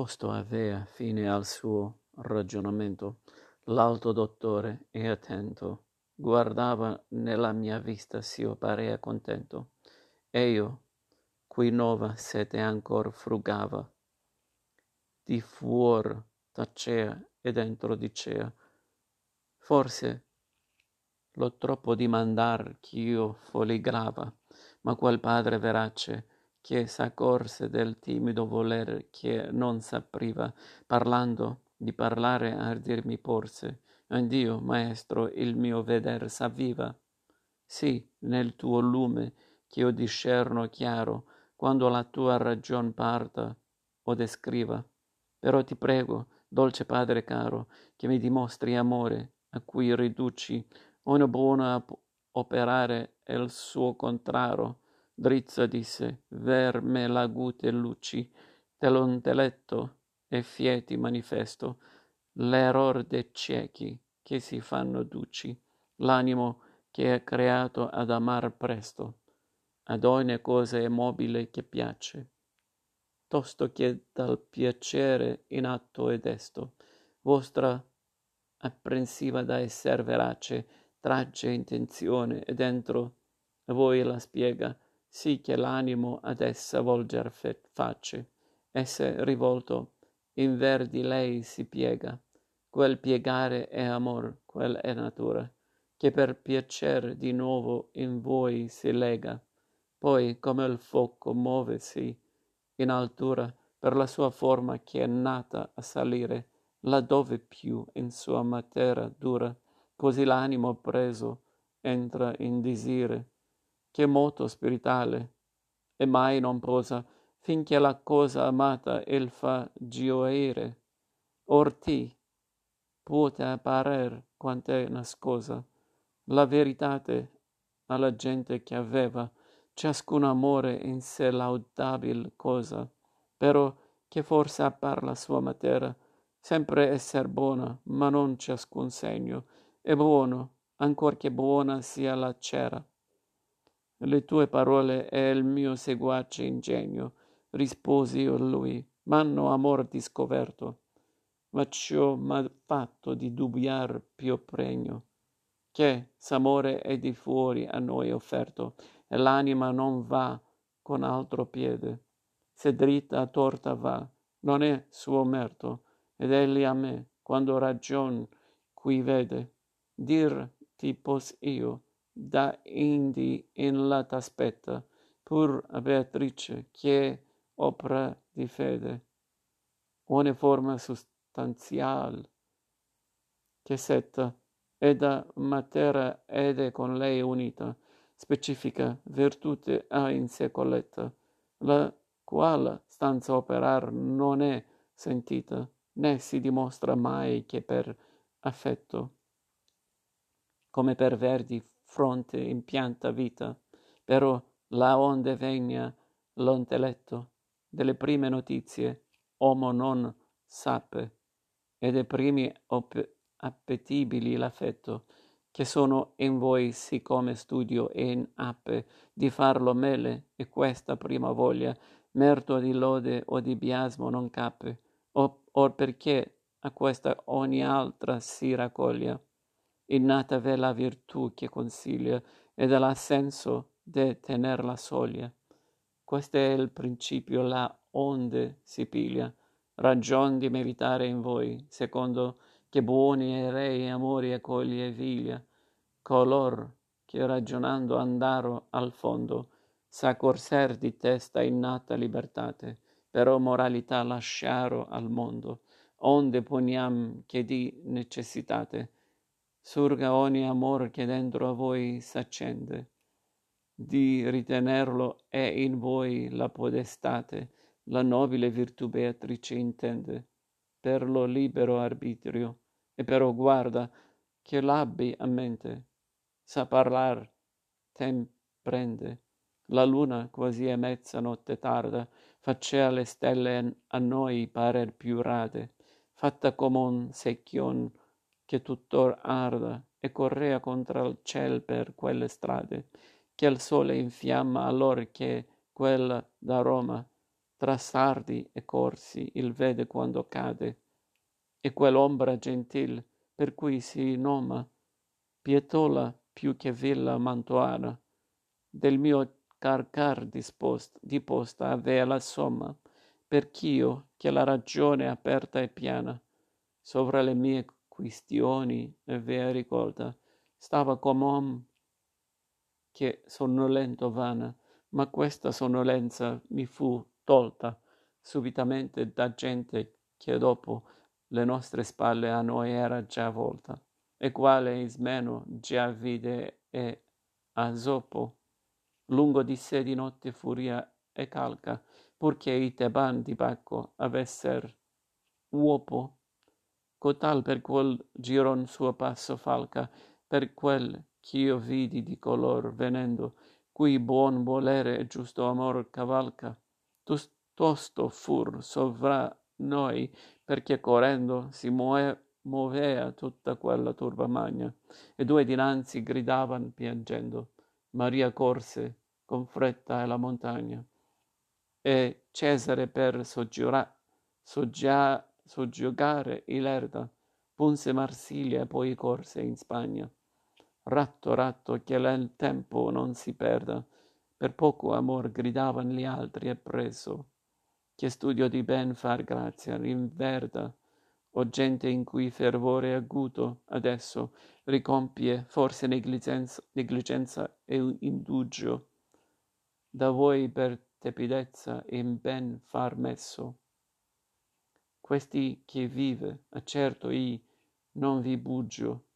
Posto avea fine al suo ragionamento, l'alto dottore e attento guardava nella mia vista s'io parea contento. E io cui nova sete ancor frugava di fuor tacea e dentro dicea forse lo troppo dimandar ch'io foligrava ma quel padre verace che s'accorse del timido voler che non s'apriva parlando di parlare ardir mi porse andio maestro il mio veder s'avviva. Sì nel tuo lume ch'io discerno chiaro quando la tua ragion parta o descriva. Però ti prego dolce padre caro che mi dimostri amore a cui riduci ogni buono operare e l suo contraro drizza disse ver me l'agute luci dello intelletto e fieti manifesto. L'error de ciechi che si fanno duci l'animo che è creato ad amar presto. Ad ogne cosa è mobile che piace. Tosto che dal piacere in atto è desto. Vostra apprensiva da esser verace tragge intenzione e dentro voi la spiega sì che l'animo ad essa volger face esse rivolto in ver di lei si piega. Quel piegare è amor quel è natura che per piacer di nuovo in voi si lega. Poi come il foco movesi in altura per la sua forma che è nata a salire là dove più in sua matera dura così l'animo preso entra in disire che moto spiritale. E mai non posa finché la cosa amata il fa gioire or ti puote apparer quant'è nascosa la veritate alla gente che aveva ciascun amore in sé laudabil cosa però che forse appar la sua matera sempre esser buona ma non ciascun segno è buono ancor che buona sia la cera le tue parole e il mio seguace ingegno risposi io a lui m'hanno amor discoverto. Ma ciò m'ha fatto di dubbiar più pregno che s'amore è di fuori a noi offerto e l'anima non va con altro piede. Se dritta torta va non è suo merto ed egli a me quando ragion qui vede dir ti pos io da indi in la t'aspetta pur a beatrice che opra di fede ogni forma sustanzial che setta e da matera ed è con lei unita specifica virtute ha in sé colletta la qual stanza operar non è sentita né si dimostra mai che per affetto come per verdi fronte impianta vita però là onde vegna lo intelletto delle prime notizie omo non sape e de primi appetibili l'affetto che sono in voi sì come studio e in ape di farlo mele e questa prima voglia merto di lode o di biasmo non cape or perché a questa ogni altra si raccoglia innata la virtù che consiglia ed ha senso de tener la soglia. Questo è il principio là onde si piglia. Ragion di meritare in voi secondo che buoni e rei amori accoglie e viglia. Color che ragionando andaro al fondo s'accorser di testa innata libertate però moralità lasciaro al mondo. Onde poniam che di necessitate surga ogni amor che dentro a voi s'accende. Di ritenerlo è in voi la podestate la nobile virtù beatrice intende. Per lo libero arbitrio e però guarda che l'abbi a mente sa parlar tem prende. La luna quasi è mezzanotte tarda facea le stelle a noi parer più rade. Fatta come un secchion che tuttor arda e correa contra l ciel per quelle strade che il sole infiamma allor che quella da roma tra sardi e corsi il vede quando cade, e quell'ombra gentil per cui si noma pietola più che villa mantuana, del mio carcar dispost, diposta avea la somma, perch'io, che la ragione aperta e piana, sovra le mie quistioni avea ricolta, stava come om che sonnolento vana, ma questa sonnolenza mi fu tolta subitamente da gente che dopo le nostre spalle a noi era già volta, e quale ismeno già vide e a zopo lungo di sé di notte furia e calca, purché i teban di Bacco avesser uopo, cotal per quel giron suo passo falca, per quel ch'io vidi di color venendo, cui buon volere e giusto amor cavalca, tosto fur sovra noi, perché correndo si muove movea tutta quella turba magna, e due dinanzi gridavan piangendo. Maria corse con fretta alla montagna. E Cesare per soggiura, soggia, soggiogare Ilerda punse Marsiglia e poi corse in Spagna. Ratto, ratto, che il tempo non si perda, per poco amor gridavan gli altri e preso, che studio di ben far grazia rinverda, o gente in cui fervore aguto adesso ricompie forse negligenza, negligenza e indugio da voi per tepidezza in ben far messo. Questi che vive, accerto i, non vi buggio,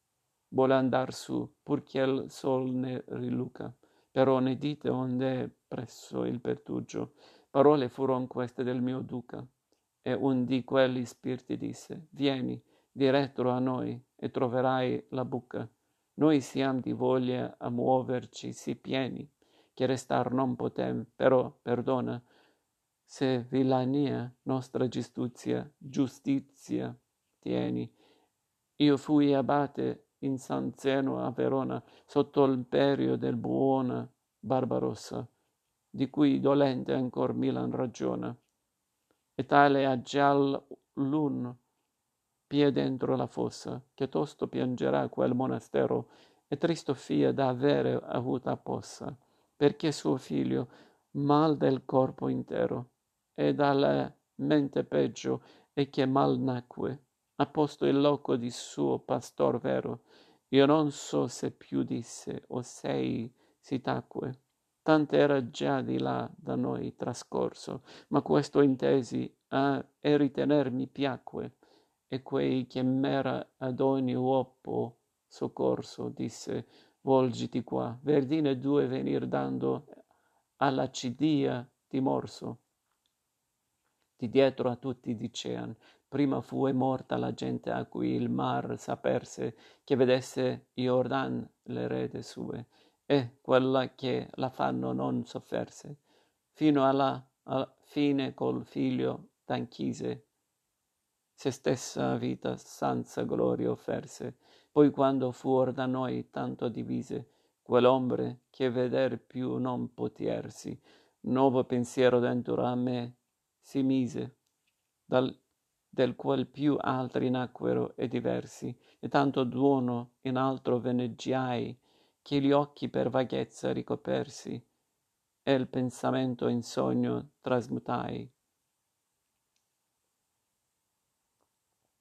vuole andar su, purché il sol ne riluca, però ne dite onde presso il pertugio. Parole furon queste del mio duca, e un di quelli spiriti disse, vieni, diretto a noi, e troverai la buca. Noi siamo di voglia a muoverci sì pieni, che restar non potem, però perdona, se villania nostra giustizia, giustizia tieni. Io fui abate in San Zeno a Verona, sotto l'imperio del buona Barbarossa, di cui dolente ancor Milan ragiona. E tale ha già l'un pie dentro la fossa, che tosto piangerà quel monastero, e tristo fia da avere avuta possa perché suo figlio, mal del corpo intero, e dalla mente peggio, e che mal nacque, ha posto il loco di suo pastor vero. Io non so se più disse o sei si tacque. Tanto era già di là da noi trascorso, ma questo intesi a, e ritener mi piacque, e quei che m'era ad ogni uopo soccorso, disse, volgiti qua, verdine due venir dando alla cidia di morso. Di dietro a tutti dicean, prima fu morta la gente a cui il mar s'aperse, che vedesse Iordan le rete sue, e quella che la fanno non sofferse, fino alla, alla fine col figlio t'anchise, se stessa vita senza gloria offerse, poi quando fuor da noi tanto divise, quell'ombre che veder più non potiersi, nuovo pensiero dentro a me si mise, dal, del qual più altri nacquero e diversi, e tanto duono in altro veneggiai, che gli occhi per vaghezza ricopersi, e il pensamento in sogno trasmutai.